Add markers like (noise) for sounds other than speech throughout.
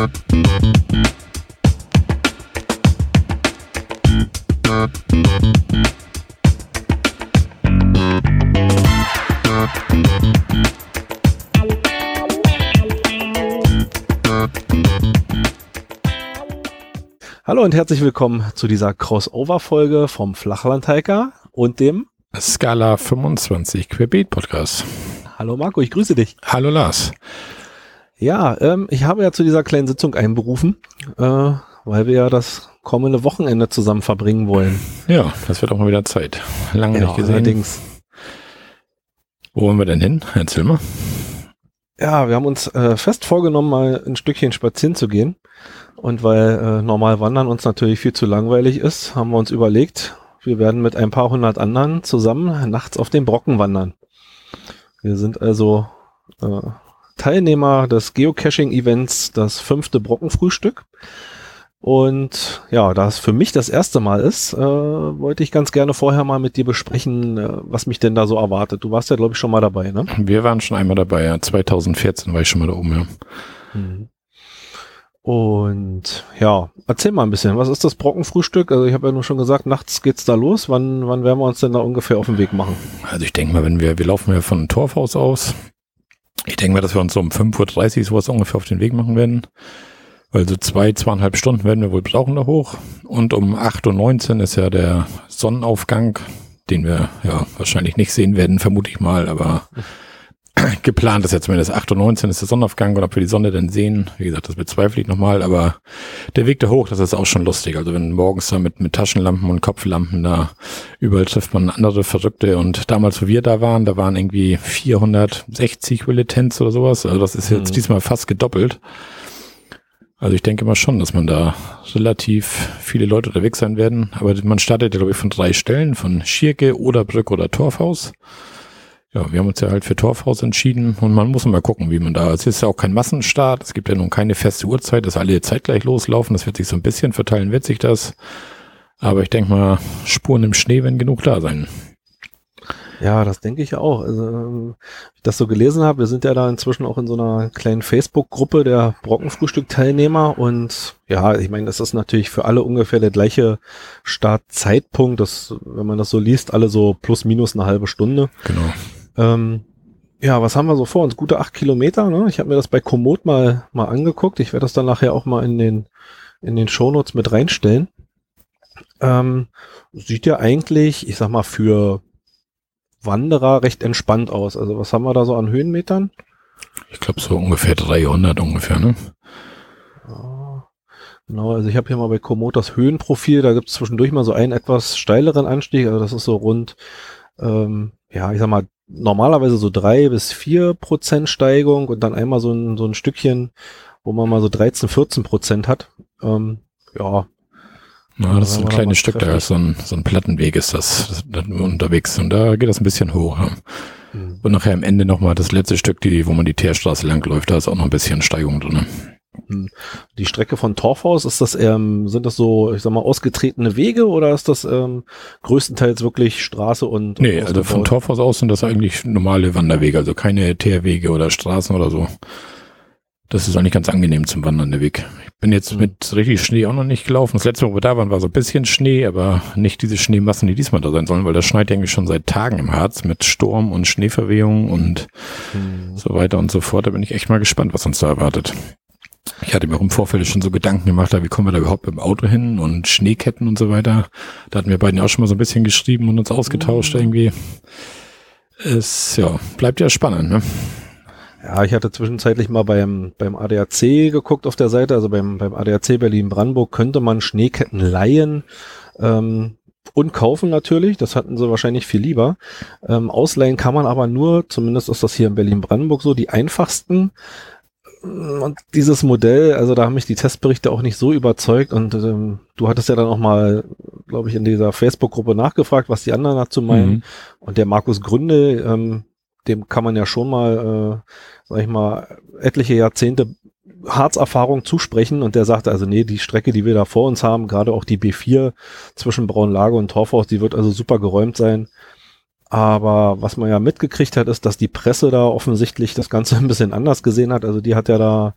Hallo und herzlich willkommen zu dieser Crossover-Folge vom Flachlandhiker und dem Scala 25 Querbeet Podcast. Hallo Marco, ich grüße dich. Hallo Lars. Ja, ähm, ich habe ja zu dieser kleinen Sitzung einberufen, äh, weil wir ja das kommende Wochenende zusammen verbringen wollen. Ja, das wird auch mal wieder Zeit. Lange Ja, nicht gesehen. allerdings. Wo wollen wir denn hin? Erzähl mal. Ja, wir haben uns äh, fest vorgenommen, mal ein Stückchen spazieren zu gehen. Und weil äh, normal Wandern uns natürlich viel zu langweilig ist, haben wir uns überlegt, wir werden mit ein paar hundert anderen zusammen nachts auf den Brocken wandern. Wir sind also äh, Teilnehmer des Geocaching-Events, das fünfte Brockenfrühstück. Und ja, da es für mich das erste Mal ist, äh, wollte ich ganz gerne vorher mal mit dir besprechen, äh, was mich denn da so erwartet. Du warst ja, glaube ich, schon mal dabei, ne? Wir waren schon einmal dabei, ja. 2014 war ich schon mal da oben, ja. Mhm. Und ja, erzähl mal ein bisschen, was ist das Brockenfrühstück? Also ich habe ja nur schon gesagt, nachts geht's da los. Wann, wann werden wir uns denn da ungefähr auf den Weg machen? Also ich denke mal, wenn wir, wir laufen ja von Torfhaus aus. Ich denke mal, dass wir uns so um 5.30 Uhr sowas ungefähr auf den Weg machen werden. Weil so zwei, zweieinhalb Stunden werden wir wohl brauchen da hoch. Und um 8.19 Uhr ist ja der Sonnenaufgang, den wir ja wahrscheinlich nicht sehen werden, vermute ich mal, aber (clears throat) geplant ist ja zumindest 8.19 Uhr ist der Sonnenaufgang und ob wir die Sonne denn sehen, wie gesagt, das bezweifle ich nochmal, aber der Weg da hoch, das ist auch schon lustig. Also wenn morgens da mit, mit Taschenlampen und Kopflampen da überall trifft man andere Verrückte und damals, wo wir da waren, da waren irgendwie 460 Militants oder sowas. Also das ist jetzt Mhm. diesmal fast gedoppelt. Also ich denke mal schon, dass man da relativ viele Leute unterwegs sein werden. Aber man startet ja, glaube ich, von drei Stellen, von Schierke, Oderbrück oder Torfhaus. Ja, wir haben uns ja halt für Torfhaus entschieden und man muss mal gucken, wie man da, es ist ja auch kein Massenstart, es gibt ja nun keine feste Uhrzeit, dass alle zeitgleich loslaufen, das wird sich so ein bisschen verteilen, wird sich das. Aber ich denke mal, Spuren im Schnee werden genug da sein. Ja, das denke ich auch. Also, wie ich das so gelesen habe, wir sind ja da inzwischen auch in so einer kleinen Facebook-Gruppe der Brockenfrühstück-Teilnehmer und ja, ich meine, das ist natürlich für alle ungefähr der gleiche Startzeitpunkt, das, wenn man das so liest, alle so plus minus eine halbe Stunde. Genau. Ähm, ja, was haben wir so vor uns? Gute acht Kilometer, ne? Ich habe mir das bei Komoot mal, mal angeguckt. Ich werde das dann nachher auch mal in den, in den Shownotes mit reinstellen. Ähm, sieht ja eigentlich, ich sag mal, für Wanderer recht entspannt aus. Also was haben wir da so an Höhenmetern? Ich glaube so ungefähr 300 ungefähr, ne? Ja, Genau, also ich habe hier mal bei Komoot das Höhenprofil, da gibt es zwischendurch mal so einen etwas steileren Anstieg, also das ist so rund, ähm, ja, ich sag mal, normalerweise so drei bis vier Prozent Steigung und dann einmal so ein, so ein Stückchen, wo man mal so 13, 14 Prozent hat. Ähm, ja, Ja, das ist ein kleines Stück, da ist so ein, so ein Plattenweg ist das, das, unterwegs und da geht das ein bisschen hoch. Ja. hm. Und nachher am Ende nochmal das letzte Stück, die, wo man die Teerstraße lang läuft, da ist auch noch ein bisschen Steigung drin. Die Strecke von Torfhaus, ist das, ähm, sind das so, ich sag mal, ausgetretene Wege oder ist das ähm, größtenteils wirklich Straße und Nee, und also von? Torfhaus aus sind das eigentlich normale Wanderwege, also keine Teerwege oder Straßen oder so. Das ist eigentlich ganz angenehm zum Wandern, der Weg. Ich bin jetzt Mhm. mit richtig Schnee auch noch nicht gelaufen. Das letzte Mal, wo wir da waren, war so ein bisschen Schnee, aber nicht diese Schneemassen, die diesmal da sein sollen, weil das schneit ja eigentlich schon seit Tagen im Harz mit Sturm und Schneeverwehung und Hm. so weiter und so fort. Da bin ich echt mal gespannt, was uns da erwartet. Ich hatte mir auch im Vorfeld schon so Gedanken gemacht, wie kommen wir da überhaupt mit dem Auto hin und Schneeketten und so weiter. Da hatten wir beiden ja auch schon mal so ein bisschen geschrieben und uns ausgetauscht irgendwie. Es, ja, bleibt ja spannend, ne? Ja, ich hatte zwischenzeitlich mal beim, beim ADAC geguckt auf der Seite, also beim, beim ADAC Berlin-Brandenburg könnte man Schneeketten leihen ähm, und kaufen natürlich, das hatten sie wahrscheinlich viel lieber. Ähm, ausleihen kann man aber nur, zumindest ist das hier in Berlin-Brandenburg so, die einfachsten. Und dieses Modell, also da haben mich die Testberichte auch nicht so überzeugt und ähm, du hattest ja dann auch mal, glaube ich, in dieser Facebook-Gruppe nachgefragt, was die anderen dazu meinen. Mhm. Und der Markus Gründe, ähm, dem kann man ja schon mal, äh, sag ich mal, etliche Jahrzehnte Harzerfahrung zusprechen und der sagte also, nee, die Strecke, die wir da vor uns haben, gerade auch die B4 zwischen Braunlage und Torfhaus, die wird also super geräumt sein. Aber was man ja mitgekriegt hat, ist, dass die Presse da offensichtlich das Ganze (laughs) ein bisschen anders gesehen hat. Also die hat ja da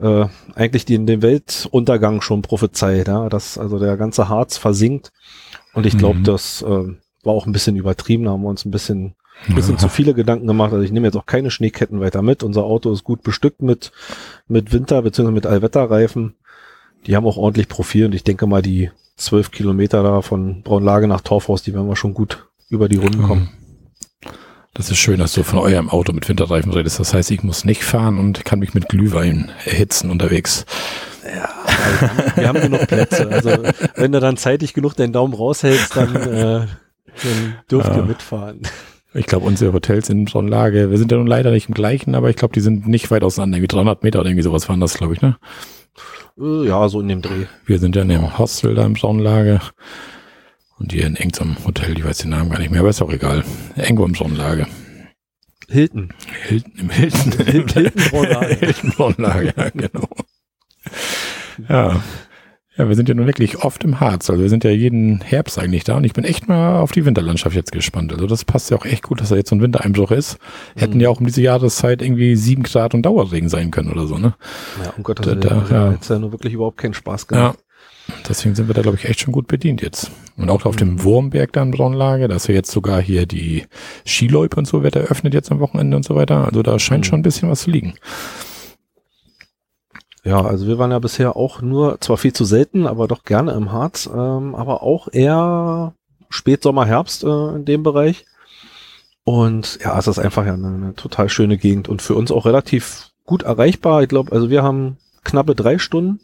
äh, eigentlich den, den Weltuntergang schon prophezeit, ja, dass also der ganze Harz versinkt. Und ich glaube, Mhm. das äh, war auch ein bisschen übertrieben, da haben wir uns ein bisschen, ein bisschen zu viele Gedanken gemacht. Also ich nehme jetzt auch keine Schneeketten weiter mit. Unser Auto ist gut bestückt mit, mit Winter- bzw. mit Allwetterreifen. Die haben auch ordentlich Profil und ich denke mal, die zwölf Kilometer da von Braunlage nach Torfhaus, die werden wir schon gut über die Runden kommen. Das ist schön, dass du von eurem Auto mit Winterreifen redest. Das heißt, ich muss nicht fahren und kann mich mit Glühwein erhitzen unterwegs. Ja, wir haben genug Plätze. Also wenn du dann zeitig genug deinen Daumen raushältst, dann, äh, dann dürft Ja. ihr mitfahren. Ich glaube, unsere Hotels in Braunlage, wir sind ja nun leider nicht im gleichen, aber ich glaube, die sind nicht weit auseinander. Irgendwie 300 Meter oder irgendwie sowas waren das, glaube ich, ne? Äh, Ja, so in dem Dreh. Wir sind ja in dem Hostel da in Braunlage. Und hier in irgendeinem Hotel, ich weiß den Namen gar nicht mehr, aber ist auch egal. Braunlage. Hilton. Hilton, im Hilton. Hilton Braunlage. Hilton Braunlage, ja, genau. Ja. Ja, wir sind ja nun wirklich oft im Harz. Also wir sind ja jeden Herbst eigentlich da und ich bin echt mal auf die Winterlandschaft jetzt gespannt. Also das passt ja auch echt gut, dass da jetzt so ein Wintereinbruch ist. Hätten Mhm. ja auch um diese Jahreszeit irgendwie sieben Grad und Dauerregen sein können oder so, ne? Ja, um Gottes Willen. da- also, ja. Jetzt ja nur wirklich überhaupt keinen Spaß Ja. Deswegen sind wir da, glaube ich, echt schon gut bedient jetzt. Und auch auf Mhm. dem Wurmberg da in Braunlage, da ist ja jetzt sogar hier die Skiloip und so wird eröffnet jetzt am Wochenende und so weiter. Also da scheint Mhm. schon ein bisschen was zu liegen. Ja, also wir waren ja bisher auch nur, zwar viel zu selten, aber doch gerne im Harz, ähm, aber auch eher Spätsommer, Herbst äh, in dem Bereich. Und ja, es ist einfach ja eine, eine total schöne Gegend und für uns auch relativ gut erreichbar. Ich glaube, also wir haben knappe drei Stunden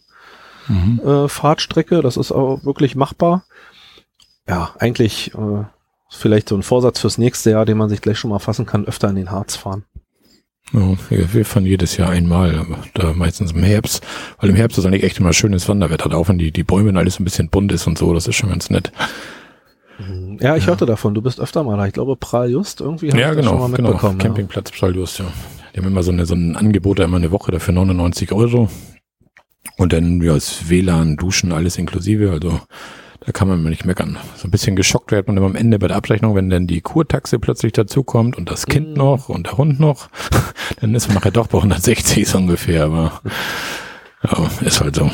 Mhm. äh, Fahrtstrecke, das ist auch wirklich machbar. Ja, eigentlich äh, vielleicht so ein Vorsatz fürs nächste Jahr, den man sich gleich schon mal fassen kann, öfter in den Harz fahren. Ja, wir, fahren jedes Jahr einmal, aber da meistens im Herbst, weil im Herbst ist eigentlich echt immer schönes Wanderwetter, da auch wenn die, die Bäume und alles ein bisschen bunt ist und so, das ist schon ganz nett. Ja, ich Ja. hörte davon, du bist öfter mal da. Ich glaube, Pral Just irgendwie hab ja, das schon genau, mal genau. mitbekommen. Campingplatz Psaldius, ja. Die haben immer so, eine, so ein Angebot, da immer eine Woche dafür 99 Euro. Und dann, ja, ist WLAN, Duschen, alles inklusive, also da kann man nicht meckern. So ein bisschen geschockt wird man immer am Ende bei der Abrechnung, wenn dann die Kurtaxe plötzlich dazukommt und das Kind Mhm. noch und der Hund noch, (laughs) dann ist man nachher doch bei 160 so ungefähr, aber ja, ist halt so.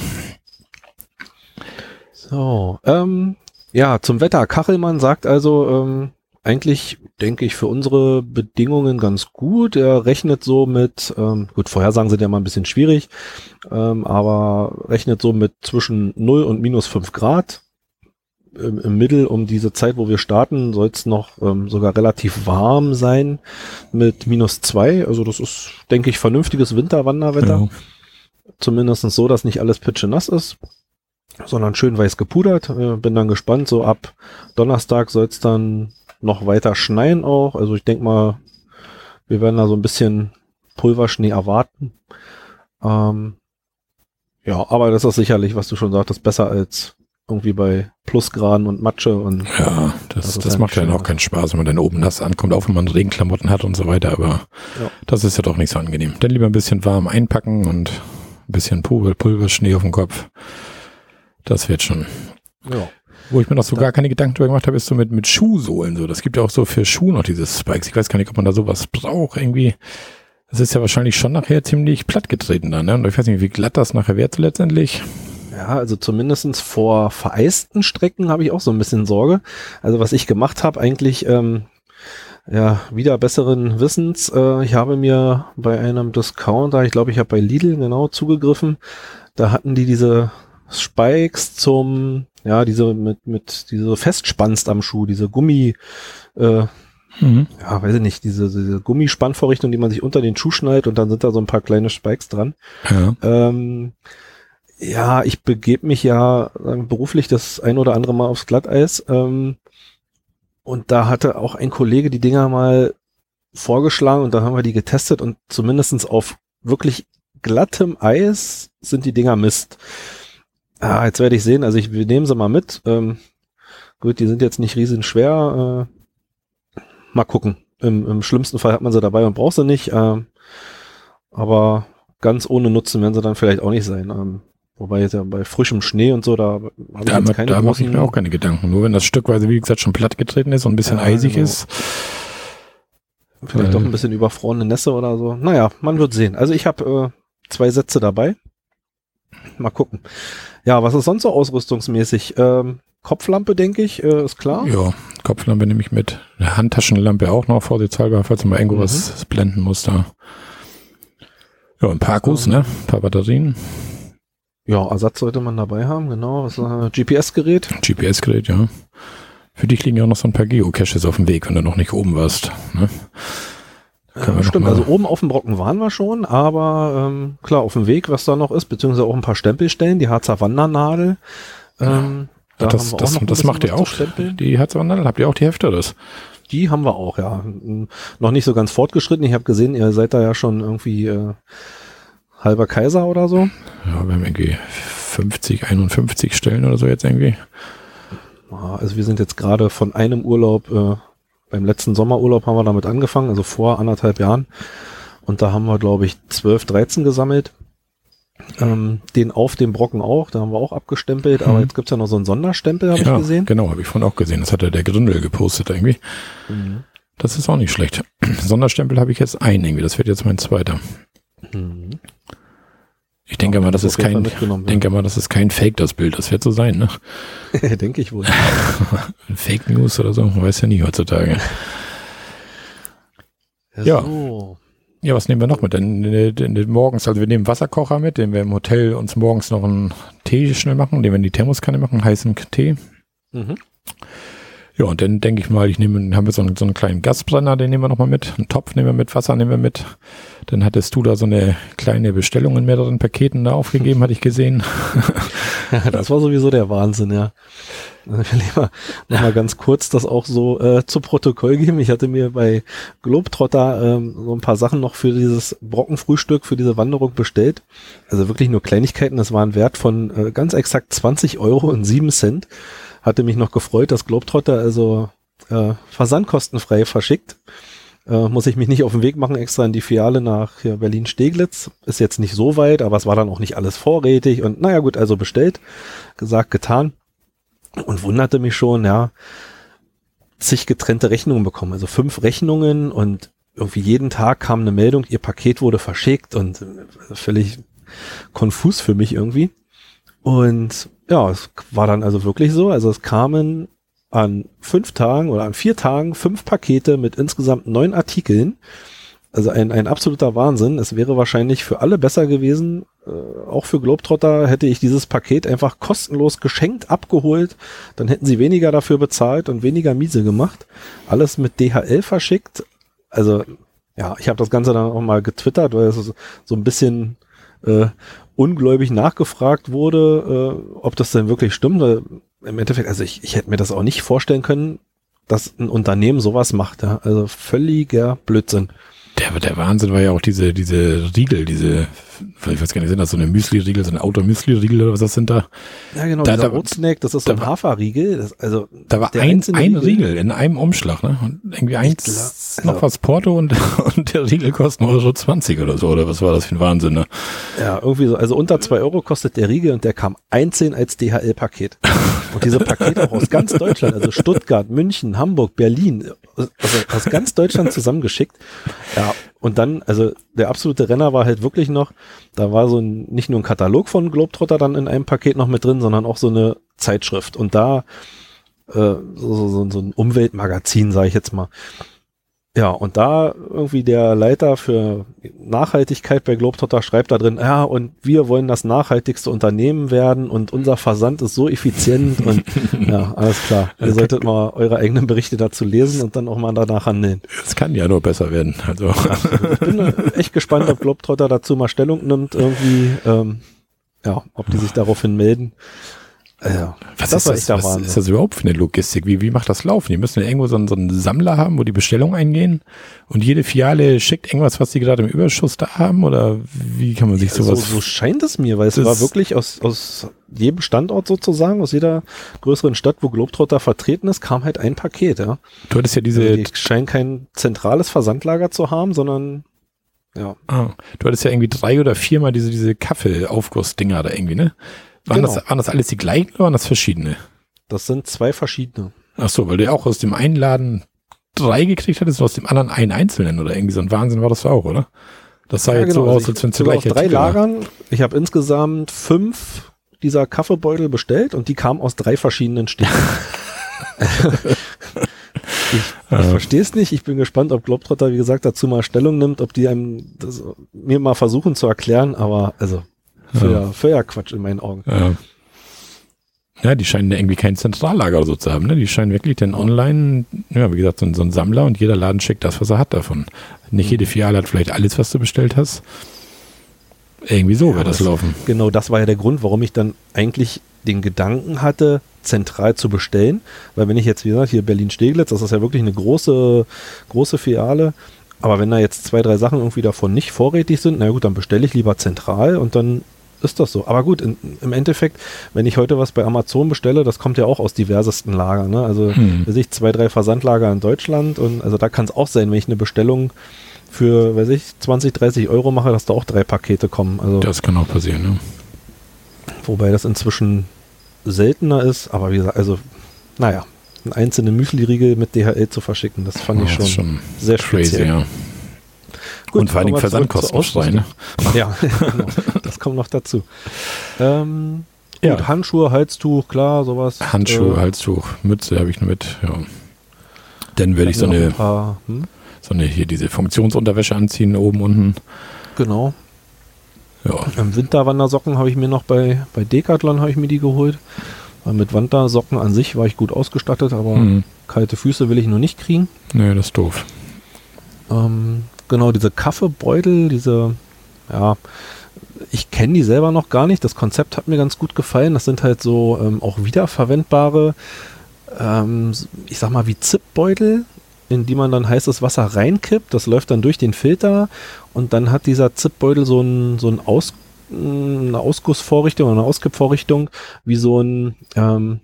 So, ähm, ja, zum Wetter. Kachelmann sagt also, ähm, eigentlich denke ich für unsere Bedingungen ganz gut. Er rechnet so mit, ähm, gut, Vorhersagen sind ja mal ein bisschen schwierig, ähm, aber rechnet so mit zwischen 0 und minus 5 Grad. Im, Im Mittel um diese Zeit, wo wir starten, soll es noch ähm, sogar relativ warm sein mit minus 2. Also das ist, denke ich, vernünftiges Winterwanderwetter. Ja. Zumindest so, dass nicht alles pitschenass ist, sondern schön weiß gepudert. Äh, bin dann gespannt. So ab Donnerstag soll es dann noch weiter schneien auch. Also ich denke mal, wir werden da so ein bisschen Pulverschnee erwarten. Ähm, ja, aber das ist sicherlich, was du schon sagtest, besser als irgendwie bei Plusgraden und Matsche und Ja, das, Das ist das ein macht ja auch keinen Spaß, wenn man dann oben nass ankommt, auch wenn man Regenklamotten hat und so weiter, aber Ja. das ist ja doch nicht so angenehm. Dann lieber ein bisschen warm einpacken und ein bisschen Pulver, Pulverschnee auf dem Kopf. Das wird schon. ja. Wo ich mir noch so gar keine Gedanken drüber gemacht habe, ist so mit, mit Schuhsohlen so. Das gibt ja auch so für Schuhe noch diese Spikes. Ich weiß gar nicht, ob man da sowas braucht irgendwie. Das ist ja wahrscheinlich schon nachher ziemlich plattgetreten dann, ne? Und ich weiß nicht, wie glatt das nachher wird so letztendlich. Ja, also zumindestens vor vereisten Strecken habe ich auch so ein bisschen Sorge. Also was ich gemacht habe, eigentlich ähm, ja wieder besseren Wissens. Äh, ich habe mir bei einem Discounter, ich glaube, ich habe bei Lidl genau zugegriffen. Da hatten die diese Spikes zum ja diese mit mit diese festspannst am Schuh, diese Gummi äh, Mhm. ja, weiß ich nicht, diese, diese Gummispannvorrichtung, die man sich unter den Schuh schnallt und dann sind da so ein paar kleine Spikes dran. Ja. Ähm, ja, ich begebe mich ja sagen, beruflich das ein oder andere Mal aufs Glatteis. Ähm, und da hatte auch ein Kollege die Dinger mal vorgeschlagen und dann haben wir die getestet und zumindestens auf wirklich glattem Eis sind die Dinger Mist. Ah, jetzt werde ich sehen, also ich, wir nehmen sie mal mit. Ähm, gut, die sind jetzt nicht riesen schwer. Äh, mal gucken. Im, Im schlimmsten Fall hat man sie dabei und braucht sie nicht. Ähm, aber ganz ohne Nutzen werden sie dann vielleicht auch nicht sein. Ähm, wobei jetzt ja bei frischem Schnee und so, da habe ich Da, jetzt keine da mache ich mir auch keine Gedanken. Nur wenn das stückweise, wie gesagt, schon plattgetreten ist und ein bisschen Ja, eisig genau. ist. Vielleicht doch ein bisschen überfrorene Nässe oder so. Naja, man wird sehen. Also ich habe äh, zwei Sätze dabei. Mal gucken. Ja, was ist sonst so ausrüstungsmäßig? Ähm, Kopflampe, denke ich, äh, ist klar. Ja, Kopflampe nehme ich mit. Eine Handtaschenlampe auch noch, vorsichtshalber, falls man mal irgendwo Mhm. was blenden muss da. Ja, ein paar Akkus, Ähm. ne? Ein paar Batterien. Ja, Ersatz sollte man dabei haben, genau. Äh, GPS-Gerät. GPS-Gerät, ja. Für dich liegen ja auch noch so ein paar Geocaches auf dem Weg, wenn du noch nicht oben warst. Ne? Noch stimmt, also oben auf dem Brocken waren wir schon, aber ähm, klar, auf dem Weg, was da noch ist, beziehungsweise auch ein paar Stempelstellen, die Harzer Wandernadel. Ähm, da das das, das macht ihr auch. Die Herzwandel, habt ihr auch die Hefte das? Die haben wir auch, ja. Noch nicht so ganz fortgeschritten. Ich habe gesehen, ihr seid da ja schon irgendwie äh, halber Kaiser oder so. Ja, wir haben irgendwie 50, 51 Stellen oder so jetzt irgendwie. Ja, Also wir sind jetzt gerade von einem Urlaub, äh, beim letzten Sommerurlaub haben wir damit angefangen, also vor anderthalb Jahren. Und da haben wir, glaube ich, 12, 13 gesammelt. Ähm, den auf dem Brocken auch, da haben wir auch abgestempelt, aber Mhm. jetzt gibt's ja noch so einen Sonderstempel, habe ja, ich gesehen. genau, habe ich vorhin auch gesehen. Das hat ja der Gründel gepostet irgendwie. Mhm. Das ist auch nicht schlecht. (clears throat) Sonderstempel habe ich jetzt einen irgendwie. Das wird jetzt mein zweiter. Mhm. Ich denke mal, das ist kein, denke mal, das ist kein Fake, das Bild. Das wird so sein, ne? (laughs) Denke ich wohl. (laughs) Fake News oder so, man weiß ja nie heutzutage. Ja. So. Ja, was nehmen wir noch mit? Denn, äh, denn, denn morgens, also wir nehmen Wasserkocher mit, den wir im Hotel uns morgens noch einen Tee schnell machen, den wir in die Thermoskanne machen, heißen Tee. Mhm. Ja, und dann denke ich mal, ich nehme, haben wir so einen, so einen kleinen Gasbrenner, den nehmen wir nochmal mit. Einen Topf nehmen wir mit, Wasser nehmen wir mit. Dann hattest du da so eine kleine Bestellung in mehreren Paketen da aufgegeben, hatte ich gesehen. Ja, (laughs) das war sowieso der Wahnsinn, ja. Ich will noch mal ganz kurz das auch so äh, zu Protokoll geben. Ich hatte mir bei Globetrotter ähm, so ein paar Sachen noch für dieses Brockenfrühstück, für diese Wanderung bestellt. Also wirklich nur Kleinigkeiten. Das war ein Wert von äh, ganz exakt 20 Euro und 7 Cent. Hatte mich noch gefreut, dass Globetrotter also äh, versandkostenfrei verschickt. Äh, muss ich mich nicht auf den Weg machen, extra in die Filiale nach Berlin-Steglitz. Ist jetzt nicht so weit, aber es war dann auch nicht alles vorrätig. Und naja gut, also bestellt, gesagt, getan. Und wunderte mich schon, ja, zig getrennte Rechnungen bekommen. Also fünf Rechnungen und irgendwie jeden Tag kam eine Meldung, ihr Paket wurde verschickt und äh, völlig konfus für mich irgendwie. Und ja, es war dann also wirklich so. Also es kamen an fünf Tagen oder an vier Tagen fünf Pakete mit insgesamt neun Artikeln. Also ein, ein absoluter Wahnsinn. Es wäre wahrscheinlich für alle besser gewesen, äh, auch für Globetrotter hätte ich dieses Paket einfach kostenlos geschenkt, abgeholt. Dann hätten sie weniger dafür bezahlt und weniger miese gemacht. Alles mit DHL verschickt. Also ja, ich habe das Ganze dann auch mal getwittert, weil es so- so ein bisschen äh, ungläubig nachgefragt wurde, äh, ob das denn wirklich stimmt. Weil Im Endeffekt, also ich, ich hätte mir das auch nicht vorstellen können, dass ein Unternehmen sowas macht. Ja? Also völliger Blödsinn. Der, der Wahnsinn war ja auch diese, diese Riegel, diese, ich weiß gar nicht, sind das so eine Müsli-Riegel, so ein Auto-Müsli-Riegel oder was das sind da? Ja, genau, Da- dieser da- Oatsnack, das ist so da ein Haferriegel. Das, also Da war ein, ein Riegel in einem Umschlag, ne? Und irgendwie eins, glaub- noch also- was Porto und, (laughs) und der Riegel kostet Euro 20 oder so, oder was war das für ein Wahnsinn, ne? Ja, irgendwie so. Also unter zwei Euro kostet der Riegel und der kam einzeln als DHL-Paket. Und diese Pakete auch aus ganz Deutschland, also Stuttgart, München, Hamburg, Berlin, also aus ganz Deutschland zusammengeschickt. Ja, und dann, also der absolute Renner war halt wirklich noch, da war so ein, nicht nur ein Katalog von Globetrotter dann in einem Paket noch mit drin, sondern auch so eine Zeitschrift. Und da äh, so, so, so, ein Umweltmagazin, sage ich jetzt mal. Ja, und da irgendwie der Leiter für Nachhaltigkeit bei Globetrotter schreibt da drin, ja, und wir wollen das nachhaltigste Unternehmen werden und unser Versand ist so effizient und (laughs) ja, alles klar. Ihr solltet mal eure eigenen Berichte dazu lesen und dann auch mal danach handeln. Es kann ja nur besser werden, also. Ich bin echt gespannt, ob Globetrotter dazu mal Stellung nimmt, irgendwie, ähm, ja, ob die sich daraufhin melden. Ja, Was, das ist, das, der was Wahnsinn. ist das überhaupt für eine Logistik? Wie, wie macht das laufen? Die müssen ja irgendwo so einen, so einen Sammler haben, wo die Bestellungen eingehen und jede Filiale schickt irgendwas, was die gerade im Überschuss da haben? Oder wie kann man sich So, sowas... so scheint es mir, weil es war wirklich aus, aus jedem Standort sozusagen, aus jeder größeren Stadt, wo Globetrotter vertreten ist, kam halt ein Paket, ja. du hattest ja diese... Also die scheinen kein zentrales Versandlager zu haben, sondern ja. ah, du hattest ja irgendwie drei oder viermal diese, diese Kaffeelaufgussdinger da irgendwie, ne? Waren, Genau. das, waren das alles die gleichen oder waren das verschiedene? Das sind zwei verschiedene. Ach so, weil du ja auch aus dem einen Laden drei gekriegt hattest und aus dem anderen einen einzelnen oder irgendwie so ein Wahnsinn war das auch, oder? Das sah ja, jetzt genau, so aus, als wenn es gleich drei Lagern. Ich habe insgesamt fünf dieser Kaffeebeutel bestellt und die kamen aus drei verschiedenen Städten. (laughs) (laughs) ich, ich verstehe es nicht. Ich bin gespannt, ob Globetrotter, wie gesagt, dazu mal Stellung nimmt, ob die einem das, mir mal versuchen zu erklären, aber also für, ja. ja Quatsch in meinen Augen. Ja. Ja, die scheinen irgendwie kein Zentrallager oder so zu haben. Ne? Die scheinen wirklich dann online, ja, wie gesagt, so, so ein Sammler und jeder Laden schickt das, was er hat davon. Nicht jede. Filiale hat vielleicht alles, was du bestellt hast. Irgendwie so ja, wird das, das laufen. Genau, das war ja der Grund, warum ich dann eigentlich den Gedanken hatte, zentral zu bestellen. Weil wenn ich jetzt, wie gesagt, hier Berlin-Steglitz, das ist ja wirklich eine große, große Filiale. Aber wenn da jetzt zwei, drei Sachen irgendwie davon nicht vorrätig sind, na gut, dann bestelle ich lieber zentral und dann ist das so. Aber gut, in, im Endeffekt, wenn ich heute was bei Amazon bestelle, das kommt ja auch aus diversesten Lagern. Ne? Also hm. weiß ich zwei, drei Versandlager in Deutschland und also da kann es auch sein, wenn ich eine Bestellung für, weiß ich, 20, 30 Euro mache, dass da auch drei Pakete kommen. Also, das kann auch passieren, ne? Wobei das inzwischen seltener ist, aber wie gesagt, also, naja, einen einzelnen Müsli-Riegel mit DHL zu verschicken, das fand oh, ich schon, schon sehr crazy, speziell. ja. Gut, und vor allem Versandkosten frei, ne? (laughs) Ja, (laughs) genau, das kommt noch dazu. Ähm, ja. Gut, Handschuhe, Halstuch, klar, sowas. Handschuhe, äh, Halstuch, Mütze habe ich nur mit, ja. Dann werde ich so eine, ein paar, hm? so eine, hier diese Funktionsunterwäsche anziehen, oben, unten. Genau. Ja. Im Winterwandersocken habe ich mir noch bei, bei Decathlon habe ich mir die geholt. Weil mit Wandersocken an sich war ich gut ausgestattet, aber mhm. kalte Füße will ich nur nicht kriegen. Nee, das ist doof. Ähm, genau, diese Kaffeebeutel, diese, ja, ich kenne die selber noch gar nicht. Das Konzept hat mir ganz gut gefallen. Das sind halt so ähm, auch wiederverwendbare, ähm, ich sag mal wie Zipbeutel, in die man dann heißes Wasser reinkippt. Das läuft dann durch den Filter und dann hat dieser Zipbeutel so ein, so Aus, eine Ausgussvorrichtung oder eine Auskippvorrichtung, wie so ein, ähm,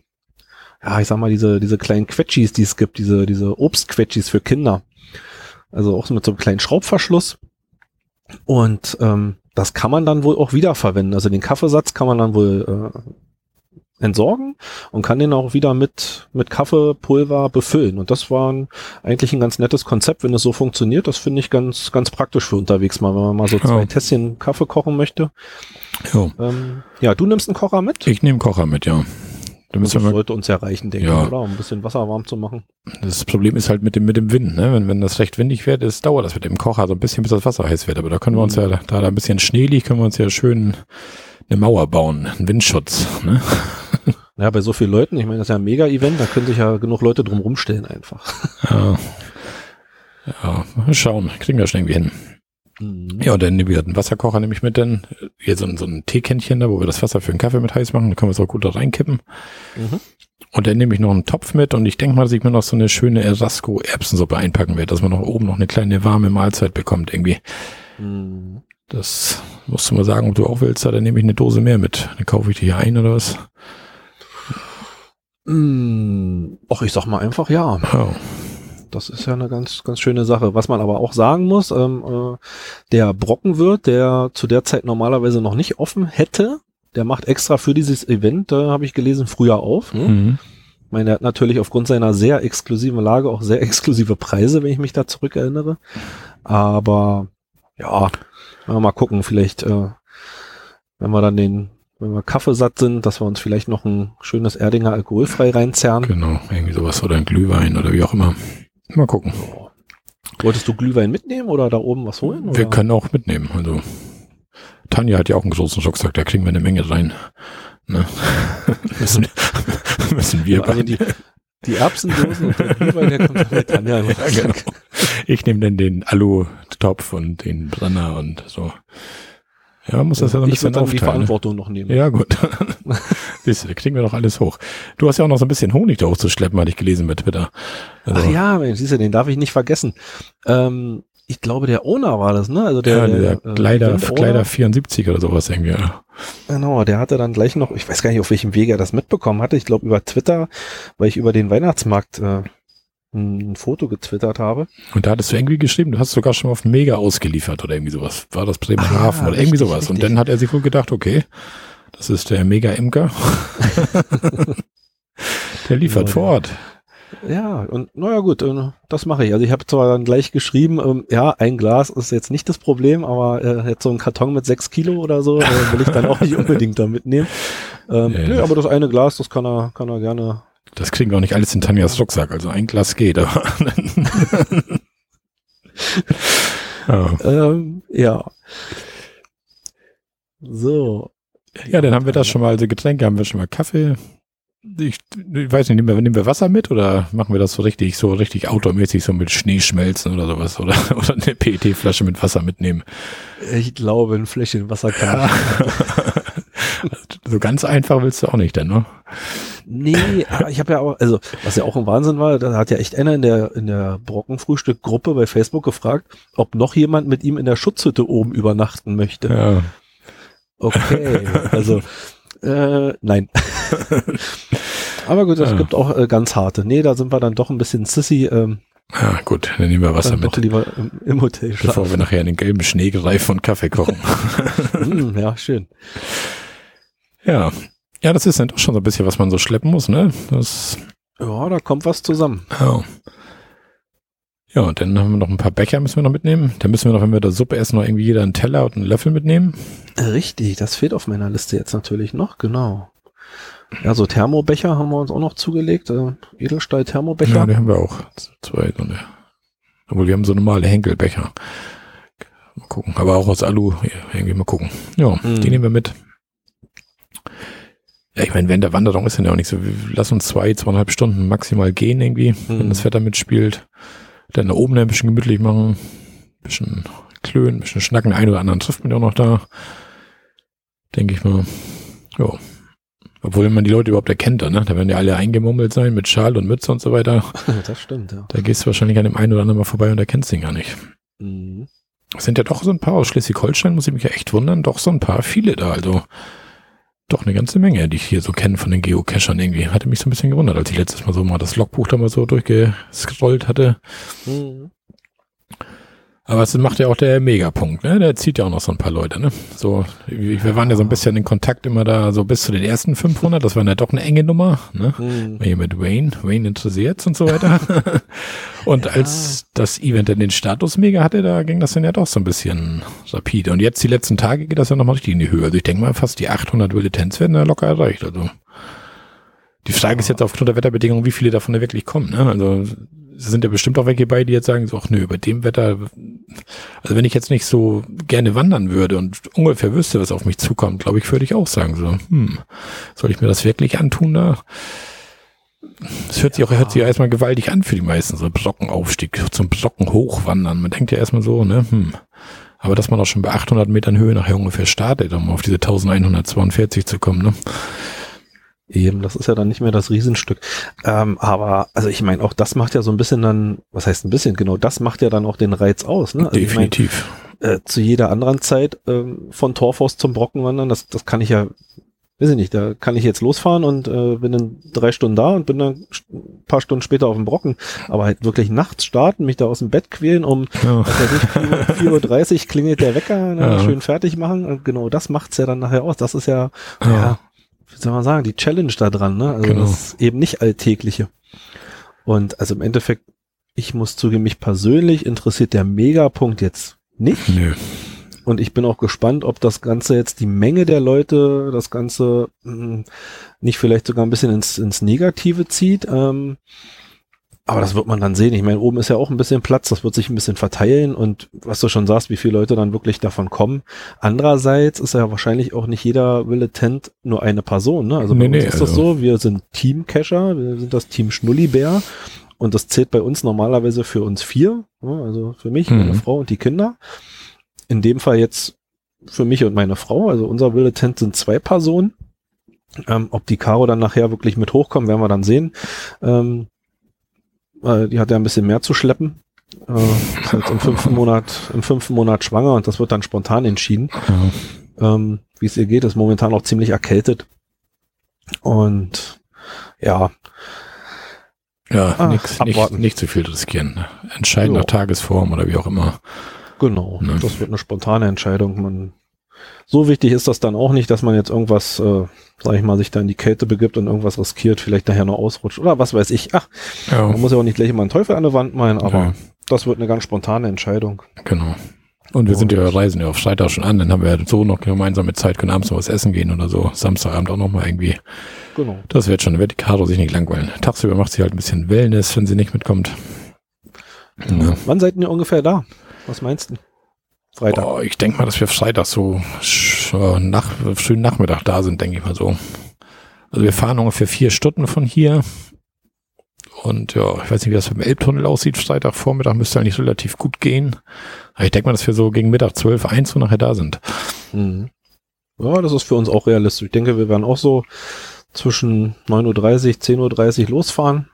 ja, ich sag mal, diese, diese kleinen Quetschis, die es gibt, diese, diese Obstquetschis für Kinder. Also auch mit so einem kleinen Schraubverschluss. Und ähm, das kann man dann wohl auch wiederverwenden. Also den Kaffeesatz kann man dann wohl äh, entsorgen und kann den auch wieder mit, mit Kaffeepulver befüllen. Und das war ein, eigentlich ein ganz nettes Konzept, wenn es so funktioniert. Das finde ich ganz, ganz praktisch für unterwegs mal, wenn man mal so zwei ja. Tässchen Kaffee kochen möchte. Ja. Ähm, ja, du nimmst einen Kocher mit? Ich nehme Kocher mit, ja. Da das sollte uns ja reichen, denke ja. ich, oder? Um ein bisschen Wasser warm zu machen. Das Problem ist halt mit dem, mit dem Wind, ne? Wenn, wenn das recht windig wird, ist, dauert das mit dem Kocher so ein bisschen, bis das Wasser heiß wird. Aber da können wir uns mhm. ja, da da ein bisschen Schnee liegt, können wir uns ja schön eine Mauer bauen, einen Windschutz, ne? Ja, bei so vielen Leuten, ich meine, das ist ja ein Mega-Event, da können sich ja genug Leute drum rumstellen einfach. Ja. Ja, mal schauen, kriegen wir schon irgendwie hin. Mhm. Ja, und dann wieder einen Wasserkocher nehme ich mit, dann hier so, ein, so ein Teekännchen da, wo wir das Wasser für den Kaffee mit heiß machen, da können wir es auch gut da reinkippen. Mhm. Und dann nehme ich noch einen Topf mit und ich denke mal, dass ich mir noch so eine schöne Erasco-Erbsensuppe einpacken werde, dass man noch oben noch eine kleine warme Mahlzeit bekommt irgendwie. Mhm. Das musst du mal sagen, ob du auch willst, dann nehme ich eine Dose mehr mit. Dann kaufe ich die hier ein oder was? Mm, ach, ich sag mal einfach ja. Oh. Das ist ja eine ganz, ganz schöne Sache. Was man aber auch sagen muss, ähm, äh, der Brockenwirt, der zu der Zeit normalerweise noch nicht offen hätte, der macht extra für dieses Event, äh, habe ich gelesen, früher auf. Ne? Mhm. Ich meine, er hat natürlich aufgrund seiner sehr exklusiven Lage auch sehr (laughs) exklusive Preise, wenn ich mich da zurückerinnere. Aber ja, mal gucken, vielleicht, äh, wenn wir dann den, wenn wir Kaffeesatt sind, dass wir uns vielleicht noch ein schönes Erdinger alkoholfrei reinzerren. Genau, irgendwie sowas oder ein Glühwein oder wie auch immer. Mal gucken. Wolltest du Glühwein mitnehmen oder da oben was holen? Wir können auch mitnehmen. Also Tanja hat ja auch einen großen Rucksack, da kriegen wir eine Menge rein. Ne? (laughs) müssen, müssen wir also die, die Erbsendosen und der Glühwein, der kommt mit Tanja. Ja, genau. Ich nehme dann den Alu-Topf und den Brenner und so. Ja, muss das ja, ja ein bisschen aufteilen. die ne? Verantwortung noch nehmen. Ja, gut. (laughs) Siehst du, da kriegen wir doch alles hoch. Du hast ja auch noch so ein bisschen Honig da hochzuschleppen, hatte ich gelesen bei Twitter. Also, Ach ja, siehst du, den darf ich nicht vergessen. Ähm, ich glaube, der Owner war das, ne? Also der, ja, der, der Kleider, äh, Kleider 74 oder sowas irgendwie. Ja. Genau, der hatte dann gleich noch, ich weiß gar nicht, auf welchem Wege er das mitbekommen hatte. Ich glaube über Twitter, weil ich über den Weihnachtsmarkt äh, ein Foto getwittert habe. Und da hattest du irgendwie geschrieben, du hast sogar schon auf Mega ausgeliefert oder irgendwie sowas. War das Bremerhaven ja, oder irgendwie sowas. Richtig. Und dann hat er sich wohl gedacht, okay, das ist der Mega Imker. (laughs) der liefert ja, vor Ort. Ja, und naja gut, äh, das mache ich. Also ich habe zwar dann gleich geschrieben, ähm, ja, ein Glas ist jetzt nicht das Problem, aber äh, jetzt so ein Karton mit sechs Kilo oder so, äh, will ich dann auch nicht (laughs) unbedingt da mitnehmen. Ähm, Ja, nö, aber das eine Glas, das kann er, kann er gerne. Das kriegen wir auch nicht alles in Tanjas Rucksack, also ein Glas geht, aber. (laughs) ja. Ähm, ja. So. ja, dann haben wir das schon mal, also Getränke haben wir schon mal Kaffee. Ich, ich weiß nicht, nehmen wir, nehmen wir Wasser mit oder machen wir das so richtig, so richtig outdoormäßig, so mit Schneeschmelzen oder sowas oder, (laughs) oder eine PET-Flasche mit Wasser mitnehmen? Ich glaube, ein Fläschchen Wasser kann (laughs) so ganz einfach willst du auch nicht, denn, ne? Nee, aber ich habe ja auch, also was ja auch ein Wahnsinn war, da hat ja echt einer in der in der Brockenfrühstück-Gruppe bei Facebook gefragt, ob noch jemand mit ihm in der Schutzhütte oben übernachten möchte. Ja. Okay, also äh, nein. (laughs) aber gut, es Ja. gibt auch äh, ganz harte. Nee, da sind wir dann doch ein bisschen sissy. Ähm, ja, gut, dann nehmen wir Wasser mit, lieber im, im Hotel bevor schlafen. wir nachher in den gelben Schnee greifen und Kaffee kochen. (laughs) Hm, ja, schön. ja. Ja, das ist dann doch schon so ein bisschen, was man so schleppen muss, ne? Das, Ja, da kommt was zusammen. ja. Ja, und dann haben wir noch ein paar Becher, müssen wir noch mitnehmen. Dann müssen wir noch, wenn wir da Suppe essen, noch irgendwie jeder einen Teller und einen Löffel mitnehmen. Richtig, das fehlt auf meiner Liste jetzt natürlich noch, genau. Ja, so Thermobecher haben wir uns auch noch zugelegt. Äh, Edelstahl-Thermobecher. Ja, die haben wir auch. Zwei, so eine. Obwohl, wir haben so normale Henkelbecher. Mal gucken. Aber auch aus Alu. Ja, irgendwie mal gucken. Ja, Mhm. die nehmen wir mit. Ja, ich meine, während der Wanderung ist dann ja auch nicht so. Lassen uns zwei, zweieinhalb Stunden maximal gehen irgendwie, wenn Mhm. das Wetter mitspielt. Dann da oben ein bisschen gemütlich machen. Ein bisschen klönen, ein bisschen schnacken. Ein oder anderen trifft man ja auch noch da. Denke ich mal. Ja. Obwohl man die Leute überhaupt erkennt, da, ne? Da werden ja alle eingemummelt sein mit Schal und Mütze und so weiter. (laughs) das stimmt, ja. Da gehst du wahrscheinlich an dem einen oder anderen mal vorbei und erkennst den gar nicht. Mhm. Es sind ja doch so ein paar aus Schleswig-Holstein, muss ich mich ja echt wundern, doch so ein paar, viele da, also doch eine ganze Menge, die ich hier so kenne von den Geocachern irgendwie. Hatte mich so ein bisschen gewundert, als ich letztes Mal so mal das Logbuch da mal so durchgescrollt hatte. Mhm. Aber es macht ja auch der Megapunkt, ne? Der zieht ja auch noch so ein paar Leute, ne? So, wir waren ja so ein bisschen in Kontakt immer da, so bis zu den ersten 500, das war ja doch eine enge Nummer, ne? Mhm. Hier mit Wayne, Wayne interessiert's und so weiter. (laughs) und Ja. als das Event dann den Status mega hatte, da ging das dann ja doch so ein bisschen rapide. Und jetzt die letzten Tage geht das ja nochmal richtig in die Höhe. Also ich denke mal, fast die 800 Militanz werden da locker erreicht. Also die Frage ist jetzt aufgrund der Wetterbedingungen, wie viele davon da wirklich kommen. Ne? Also sind ja bestimmt auch welche bei, die jetzt sagen, so, ach nö, bei dem Wetter, also wenn ich jetzt nicht so gerne wandern würde und ungefähr wüsste, was auf mich zukommt, glaube ich, würde ich auch sagen, so, hm, soll ich mir das wirklich antun da? Es hört sich auch, hört sich ja erstmal gewaltig an für die meisten, so Brockenaufstieg, zum Brocken hochwandern. Man denkt ja erstmal so, ne, hm. Aber dass man auch schon bei 800 Metern Höhe nachher ungefähr startet, um auf diese 1142 zu kommen, ne? Eben, das ist ja dann nicht mehr das Riesenstück. Ähm, aber, also ich meine, auch das macht ja so ein bisschen dann, was heißt ein bisschen, genau das macht ja dann auch den Reiz aus. Ne? Also ich mein, Definitiv. äh, zu jeder anderen Zeit ähm, von Torfhaus zum Brocken wandern, das, das kann ich ja, weiß ich nicht, da kann ich jetzt losfahren und äh, bin dann drei Stunden da und bin dann ein paar Stunden später auf dem Brocken. Aber halt wirklich nachts starten, mich da aus dem Bett quälen, um weiß ich, 4.30 Uhr klingelt der Wecker, ne, Ja. schön fertig machen. Und genau das macht's ja dann nachher aus. Das ist ja, Ja. ja, wie soll man sagen, die Challenge da dran, ne? Also Genau. das ist eben nicht alltägliche. Und also im Endeffekt, ich muss zugeben, mich persönlich interessiert der Megapunkt jetzt nicht. Nö. Und ich bin auch gespannt, ob das Ganze jetzt die Menge der Leute, das Ganze mh, nicht vielleicht sogar ein bisschen ins, ins Negative zieht. Ähm, aber das wird man dann sehen. Ich meine, oben ist ja auch ein bisschen Platz, das wird sich ein bisschen verteilen und was du schon sagst, wie viele Leute dann wirklich davon kommen. Andererseits ist ja wahrscheinlich auch nicht jeder Wille Tent nur eine Person. Ne? Also bei Nee, uns nee, ist das also- so, wir sind Team-Cacher, wir sind das Team Schnullibär und das zählt bei uns normalerweise für uns vier, ne? also für mich, meine Mhm. Frau und die Kinder. In dem Fall jetzt für mich und meine Frau, also unser Wilde Tent sind zwei Personen. Ähm, ob die Caro dann nachher wirklich mit hochkommt, werden wir dann sehen. Ähm, weil die hat ja ein bisschen mehr zu schleppen. Äh, ist jetzt im fünften Monat, im fünften Monat schwanger und das wird dann spontan entschieden. Ja. Ähm, Wie es ihr geht, ist momentan auch ziemlich erkältet. Und ja, Ja, Ach, nix, nicht, nicht zu viel riskieren. ne? Entscheiden nach Tagesform oder wie auch immer. genau. Ne. Das wird eine spontane Entscheidung. Man, so wichtig ist das dann auch nicht, dass man jetzt irgendwas äh, sag ich mal, sich da in die Kälte begibt und irgendwas riskiert, vielleicht nachher noch ausrutscht oder was weiß ich. Ach, ja. man muss ja auch nicht gleich immer einen Teufel an der Wand meinen, aber ja. das wird eine ganz spontane Entscheidung. Genau. Und wir sind ja reisen ja auf Freitag schon an, dann haben wir ja so noch gemeinsame Zeit, können abends noch was essen gehen oder so, Samstagabend auch noch mal irgendwie. Genau. Das wird schon, wird die Caro sich nicht langweilen. Tagsüber macht sie halt ein bisschen Wellness, wenn sie nicht mitkommt. Ja. Wann seid ihr ungefähr da? Was meinst du? Freitag? Oh, ich denke mal, dass wir Freitag so nach, frühen Nachmittag da sind, denke ich mal so. Also wir fahren ungefähr vier Stunden von hier. Und ja, ich weiß nicht, wie das mit dem Elbtunnel aussieht. Freitag Vormittag müsste eigentlich relativ gut gehen. Aber ich denke mal, dass wir so gegen Mittag 12, 1 Uhr nachher da sind. Mhm. Ja, das ist für uns auch realistisch. Ich denke, wir werden auch so zwischen 9.30 Uhr, 10.30 Uhr losfahren.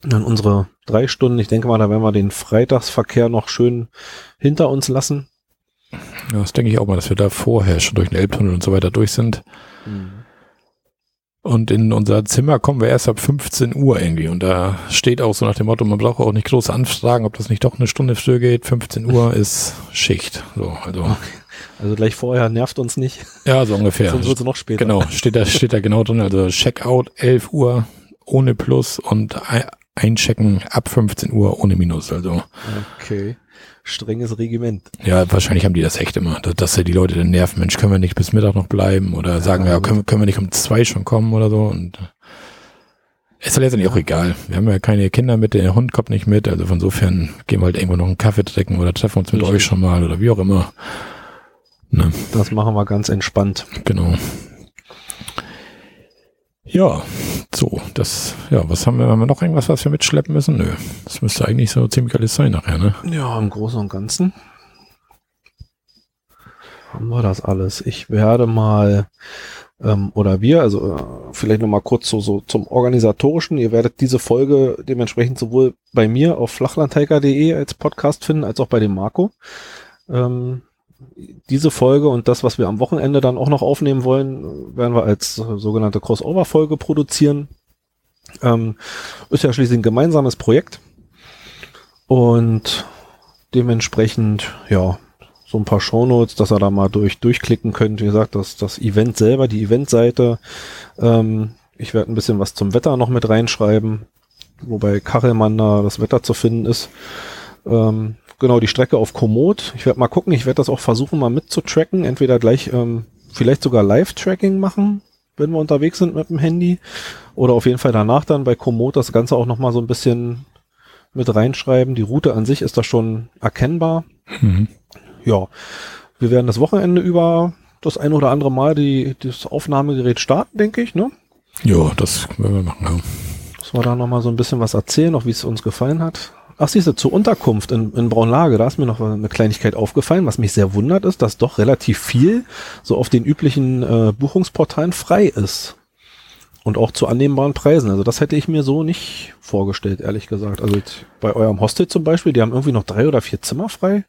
Dann unsere drei Stunden. Ich denke mal, da werden wir den Freitagsverkehr noch schön hinter uns lassen. Ja, das denke ich auch mal, dass wir da vorher schon durch den Elbtunnel und so weiter durch sind. Mhm. Und in unser Zimmer kommen wir erst ab 15 Uhr irgendwie. Und da steht auch so nach dem Motto, man braucht auch nicht groß anfragen, ob das nicht doch eine Stunde früher geht. 15 Uhr (laughs) ist Schicht. So, also. Also gleich vorher nervt uns nicht. Ja, so ungefähr. Sonst wird es noch später. Genau, steht da, steht da genau drin. Also Checkout 11 Uhr ohne Plus und einchecken ab 15 Uhr ohne Minus. Also. Okay strenges Regiment. Ja, wahrscheinlich haben die das echt immer, dass sie die Leute dann nerven. Mensch, können wir nicht bis Mittag noch bleiben oder sagen, ja, können, können wir nicht um zwei schon kommen oder so und ist ja letztendlich auch egal. Wir haben ja keine Kinder mit, der Hund kommt nicht mit, also von sofern gehen wir halt irgendwo noch einen Kaffee trinken oder treffen uns mit euch schon mal oder wie auch immer. Ne? Das machen wir ganz entspannt. Genau. Ja, so, das, ja, was haben wir, haben wir noch irgendwas, was wir mitschleppen müssen? Nö, das müsste eigentlich so ziemlich alles sein nachher, ne? Ja, im Großen und Ganzen haben wir das alles. Ich werde mal, ähm, oder wir, also äh, vielleicht nochmal kurz so, so zum Organisatorischen. Ihr werdet diese Folge dementsprechend sowohl bei mir auf flachlandtiger.de als Podcast finden, als auch bei dem Marco. Ähm, diese Folge und das, was wir am Wochenende dann auch noch aufnehmen wollen, werden wir als sogenannte Crossover-Folge produzieren. Ähm, ist ja schließlich ein gemeinsames Projekt. Und dementsprechend, ja, so ein paar Shownotes, dass ihr da mal durch, durchklicken könnt. Wie gesagt, das, das Event selber, die Eventseite. Ähm, ich werde ein bisschen was zum Wetter noch mit reinschreiben, wobei Kachelmann da das Wetter zu finden ist. Ähm, genau die Strecke auf Komoot. Ich werde mal gucken, ich werde das auch versuchen mal mitzutracken, entweder gleich ähm, vielleicht sogar Live-Tracking machen, wenn wir unterwegs sind mit dem Handy oder auf jeden Fall danach dann bei Komoot das Ganze auch nochmal so ein bisschen mit reinschreiben. Die Route an sich ist da schon erkennbar. Mhm. Ja, wir werden das Wochenende über das ein oder andere Mal die, das Aufnahmegerät starten, denke ich, ne? Ja, das werden wir machen. Ja. Dass wir da nochmal so ein bisschen was erzählen, auch wie es uns gefallen hat. Ach, siehst du, zur Unterkunft in, in Braunlage, da ist mir noch eine Kleinigkeit aufgefallen, was mich sehr wundert ist, dass doch relativ viel so auf den üblichen äh, Buchungsportalen frei ist. Und auch zu annehmbaren Preisen. Also das hätte ich mir so nicht vorgestellt, ehrlich gesagt. Also bei eurem Hostel zum Beispiel, die haben irgendwie noch drei oder vier Zimmer frei.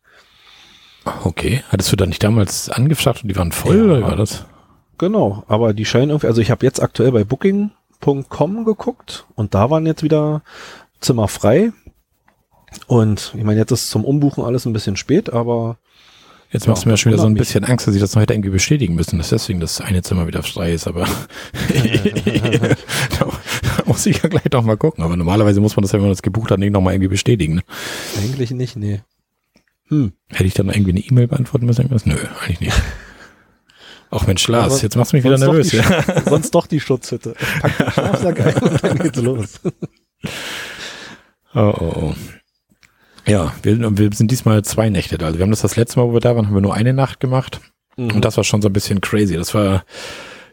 Okay. Hattest du da nicht damals angefragt und die waren voll ja, oder war das? Genau, aber die scheinen irgendwie, also ich habe jetzt aktuell bei Booking.com geguckt und da waren jetzt wieder Zimmer frei. Und ich meine, jetzt ist zum Umbuchen alles ein bisschen spät, aber. Jetzt machst ja, du mir schon wieder so ein bisschen Angst, dass ich das noch hätte irgendwie bestätigen müssen, dass deswegen das eine Zimmer wieder frei ist, aber (laughs) (laughs) da muss ich ja gleich doch mal gucken. Aber normalerweise muss man das ja, wenn man das gebucht hat, nicht nochmal irgendwie bestätigen. Ne? Eigentlich nicht, nee. Hm. Hätte ich dann irgendwie eine E-Mail beantworten müssen? Irgendwas? Nö, eigentlich nicht. (laughs) Auch wenn Schlaf, jetzt machst du mich wieder nervös. Die, sonst doch die Schutzhütte. Pack den Schlafsack ein und dann geht's los. Oh, oh, oh. Ja, wir, wir sind diesmal zwei Nächte da. Also wir haben das das letzte Mal, wo wir da waren, haben wir nur eine Nacht gemacht. Mhm. Und das war schon so ein bisschen crazy. Das war,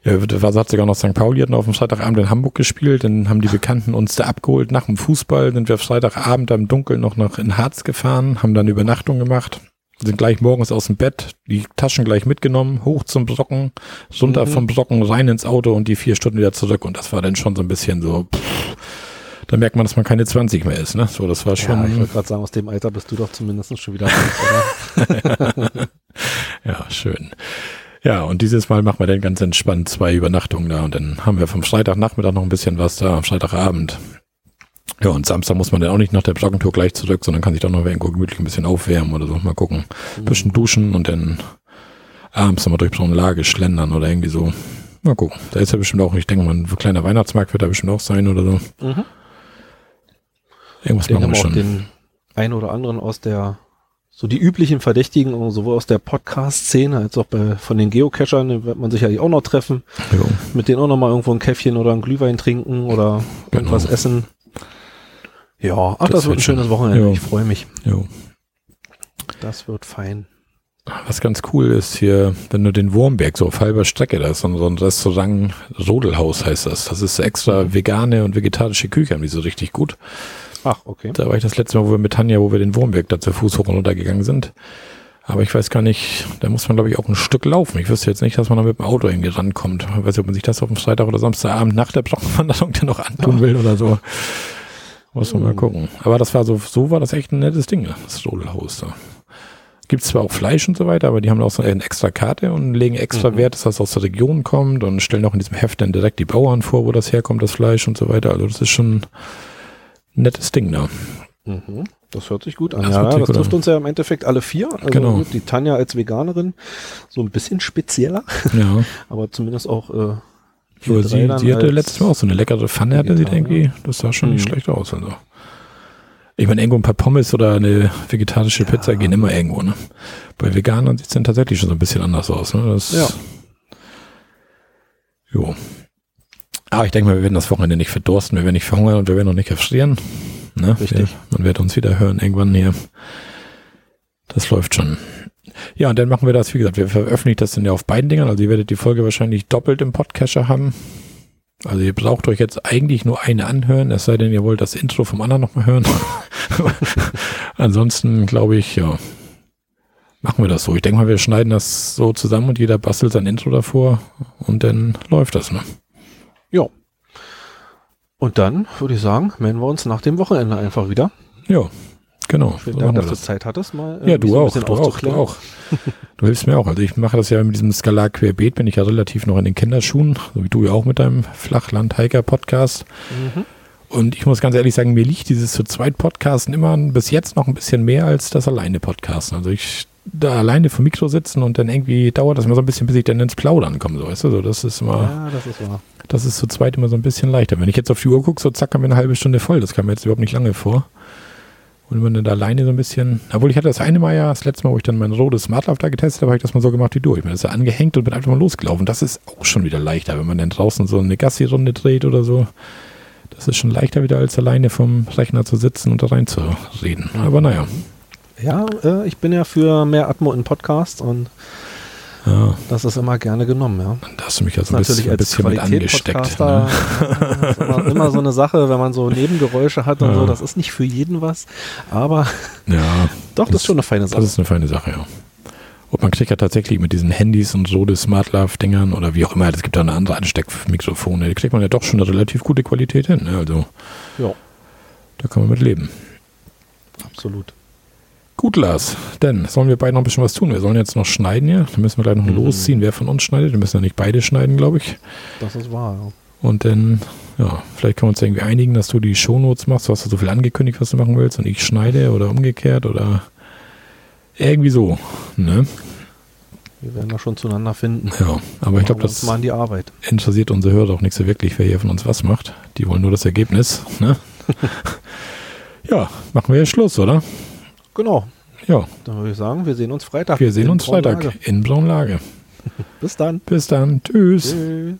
ja, da war, hat sogar noch St. Pauli hatten auf dem Freitagabend in Hamburg gespielt. Dann haben die Bekannten uns da abgeholt. Nach dem Fußball sind wir Freitagabend im Dunkeln noch nach in Harz gefahren, haben dann Übernachtung gemacht, sind gleich morgens aus dem Bett, die Taschen gleich mitgenommen, hoch zum Brocken, runter mhm. vom Brocken, rein ins Auto und die vier Stunden wieder zurück. Und das war dann schon so ein bisschen so, pff, da merkt man, dass man keine 20 mehr ist. Ne? So, das war schon. Ja, ich wollte gerade sagen, aus dem Alter bist du doch zumindest schon wieder alt, oder? (laughs) ja, schön. Ja, und dieses Mal machen wir dann ganz entspannt zwei Übernachtungen da und dann haben wir vom Freitagnachmittag noch ein bisschen was da, am Freitagabend. Ja, und Samstag muss man dann auch nicht nach der Joggentour gleich zurück, sondern kann sich dann noch irgendwo gemütlich ein bisschen aufwärmen oder so. Mal gucken. Ein bisschen duschen und dann abends nochmal durch so eine Lage schlendern oder irgendwie so. Mal gucken. Da ist ja bestimmt auch, ich denke mal, ein kleiner Weihnachtsmarkt wird da bestimmt auch sein oder so. Mhm. Irgendwas machen haben wir wir auch den einen oder anderen aus der, so die üblichen Verdächtigen, sowohl aus der Podcast-Szene als auch bei, von den Geocachern, den wird man sicherlich auch noch treffen, Jo. mit denen auch noch mal irgendwo ein Käffchen oder ein Glühwein trinken oder irgendwas Genau. essen. Ja, ach, das, Das wird ein schönes. Wochenende. Ja. Ich freue mich. Jo. Das wird fein. Was ganz cool ist hier, wenn du den Wurmberg so auf halber Strecke, da ist so ein, so ein Restaurant, Rodelhaus heißt das. Das ist extra vegane und vegetarische Küche, haben die so richtig gut. Ach, okay. Da war ich das letzte Mal, wo wir mit Tanja, wo wir den Wurmberg da zu Fuß hoch und runter gegangen sind. Aber ich weiß gar nicht, da muss man glaube ich auch ein Stück laufen. Ich wüsste jetzt nicht, dass man da mit dem Auto irgendwie rankommt. Ich weiß nicht, ob man sich das auf dem Freitag oder Samstagabend nach der Brockenwanderung (laughs) dann noch antun will oder so. Muss man mal Oh. gucken. Aber das war so, so war das echt ein nettes Ding, das Rodelhaus da. Gibt zwar auch Fleisch und so weiter, aber die haben auch so eine extra Karte und legen extra Mhm. Wert, dass das aus der Region kommt und stellen auch in diesem Heft dann direkt die Bauern vor, wo das herkommt, das Fleisch und so weiter. Also das ist schon nettes Ding da. Mhm. Das hört sich gut an. Das ja, das trifft an. uns ja im Endeffekt alle vier. Also Genau. gut, die Tanja als Veganerin, so ein bisschen spezieller, Ja. (laughs) aber zumindest auch äh, drei sie, sie hatte letztes Mal auch so eine leckere Pfanne, hatte sie irgendwie. Das sah schon nicht Mhm. schlecht aus. Also. Ich meine, irgendwo ein paar Pommes oder eine vegetarische Ja. Pizza gehen immer irgendwo. Ne? Bei Veganern sieht es dann tatsächlich schon so ein bisschen anders aus. Ne? Das, Ja. Jo. Aber ich denke mal, wir werden das Wochenende nicht verdursten, wir werden nicht verhungern und wir werden auch nicht erfrieren. Ne? Richtig. Wir, man wird uns wieder hören irgendwann hier. Das läuft schon. Ja, und dann machen wir das, wie gesagt, wir veröffentlichen das dann ja auf beiden Dingern. Also ihr werdet die Folge wahrscheinlich doppelt im Podcatcher haben. Also ihr braucht euch jetzt eigentlich nur eine anhören, es sei denn, ihr wollt das Intro vom anderen nochmal hören. (laughs) Ansonsten glaube ich, ja, machen wir das so. Ich denke mal, wir schneiden das so zusammen und jeder bastelt sein Intro davor und dann läuft das. Ne? Ja. Und dann würde ich sagen, melden wir uns nach dem Wochenende einfach wieder. Ja, genau. Vielen Dank, dass du Zeit hattest, mal Ja, äh, mich du auch, bisschen du auch, du auch. (laughs) Du hilfst mir auch. Also ich mache das ja mit diesem Skalar querbeet, bin ich ja relativ noch in den Kinderschuhen, so wie du ja auch mit deinem Flachland-Hiker-Podcast. Mhm. Und ich muss ganz ehrlich sagen, mir liegt dieses zu zweit Podcasten immer bis jetzt noch ein bisschen mehr als das alleine Podcasten. Also ich da alleine vor Mikro sitzen und dann irgendwie dauert das immer so ein bisschen, bis ich dann ins Plaudern komme, so weißt du, so das ist immer, Ja, das ist wahr. das ist zu zweit immer so ein bisschen leichter. Wenn ich jetzt auf die Uhr gucke, so zack, haben wir eine halbe Stunde voll. Das kam mir jetzt überhaupt nicht lange vor. Und wenn man dann da alleine so ein bisschen, obwohl ich hatte das eine Mal ja, das letzte Mal, wo ich dann mein rotes Smartlauf da getestet habe, habe ich das mal so gemacht wie du. Ich bin das ja angehängt und bin einfach mal losgelaufen. Das ist auch schon wieder leichter, wenn man dann draußen so eine Gassi-Runde dreht oder so. Das ist schon leichter wieder als alleine vom Rechner zu sitzen und da reinzureden. Aber naja. Ja, äh, ich bin ja für mehr Atmo in Podcasts und Ja, das ist immer gerne genommen, ja. da hast du mich also ein bisschen, ein bisschen mit angesteckt. Ne? äh, ist immer, immer so eine Sache, wenn man so Nebengeräusche hat und Ja. so, das ist nicht für jeden was, aber Ja, doch, das ist schon eine feine das Sache. ist eine feine Sache, ja. Und man kriegt ja tatsächlich mit diesen Handys und so des Smartlav-Dingern oder wie auch immer, es gibt da eine andere Ansteckmikrofone, die kriegt man ja doch schon eine relativ gute Qualität hin. Ne? Also Ja, da kann man mit leben. absolut. Gut, Lars, dann sollen wir beide noch ein bisschen was tun. Wir sollen jetzt noch schneiden hier. Dann müssen wir gleich noch Mhm. losziehen, wer von uns schneidet. Wir müssen ja nicht beide schneiden, glaube ich. Das ist wahr, ja. Und dann, ja, vielleicht können wir uns irgendwie einigen, dass du die Shownotes machst. Du hast ja so viel angekündigt, was du machen willst und ich schneide oder umgekehrt oder irgendwie so. Ne? Wir werden da schon zueinander finden. Ja, aber ich glaube, das mal an die Arbeit. interessiert unsere Hörer auch nicht so wirklich, wer hier von uns was macht. Die wollen nur das Ergebnis. Ne? (laughs) ja, machen wir jetzt Schluss, oder? Genau. Ja, Dann würde ich sagen, wir sehen uns Freitag. wir sehen uns Freitag in Braunlage. (laughs) Bis dann. Bis dann. Tschüss. Tschüss.